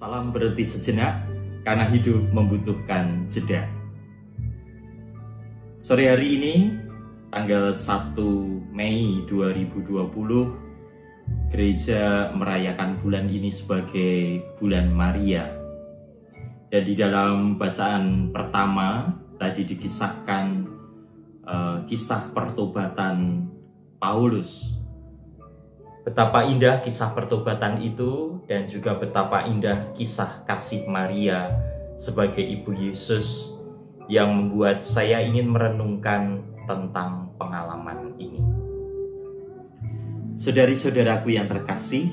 Salam berhenti sejenak karena hidup membutuhkan jeda. Sore hari ini, tanggal 1 Mei 2020, gereja merayakan bulan ini sebagai bulan Maria. Dan di dalam bacaan pertama tadi dikisahkan uh, kisah pertobatan Paulus Betapa indah kisah pertobatan itu dan juga betapa indah kisah kasih Maria sebagai ibu Yesus yang membuat saya ingin merenungkan tentang pengalaman ini. Saudari-saudaraku yang terkasih,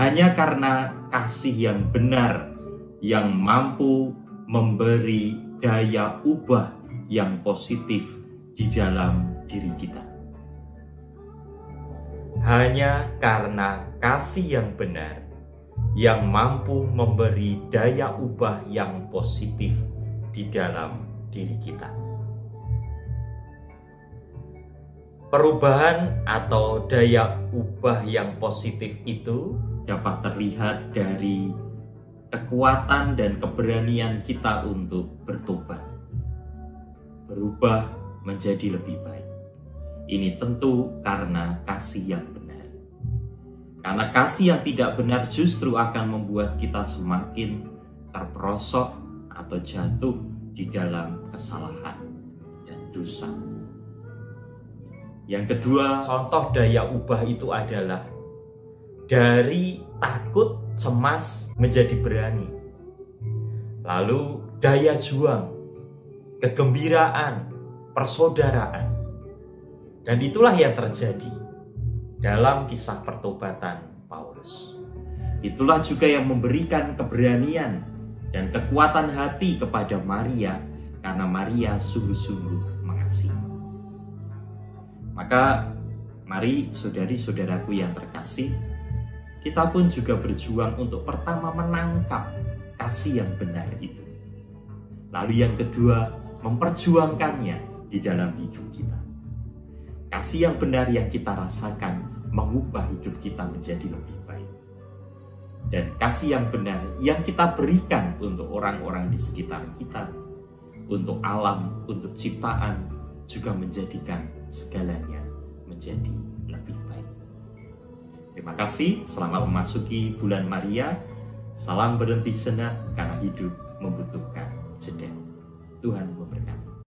hanya karena kasih yang benar yang mampu memberi daya ubah yang positif di dalam diri kita hanya karena kasih yang benar yang mampu memberi daya ubah yang positif di dalam diri kita. Perubahan atau daya ubah yang positif itu dapat terlihat dari kekuatan dan keberanian kita untuk bertobat, berubah menjadi lebih baik. Ini tentu karena kasih yang benar. Karena kasih yang tidak benar justru akan membuat kita semakin terperosok atau jatuh di dalam kesalahan dan dosa. Yang kedua, contoh daya ubah itu adalah dari takut, cemas menjadi berani. Lalu daya juang, kegembiraan, persaudaraan dan itulah yang terjadi dalam kisah pertobatan Paulus. Itulah juga yang memberikan keberanian dan kekuatan hati kepada Maria karena Maria sungguh-sungguh mengasihi. Maka mari saudari-saudaraku yang terkasih, kita pun juga berjuang untuk pertama menangkap kasih yang benar itu. Lalu yang kedua, memperjuangkannya di dalam hidup kita. Kasih yang benar yang kita rasakan mengubah hidup kita menjadi lebih baik. Dan kasih yang benar yang kita berikan untuk orang-orang di sekitar kita, untuk alam, untuk ciptaan, juga menjadikan segalanya menjadi lebih baik. Terima kasih, selamat memasuki bulan Maria. Salam berhenti senak karena hidup membutuhkan jeda. Tuhan memberkati.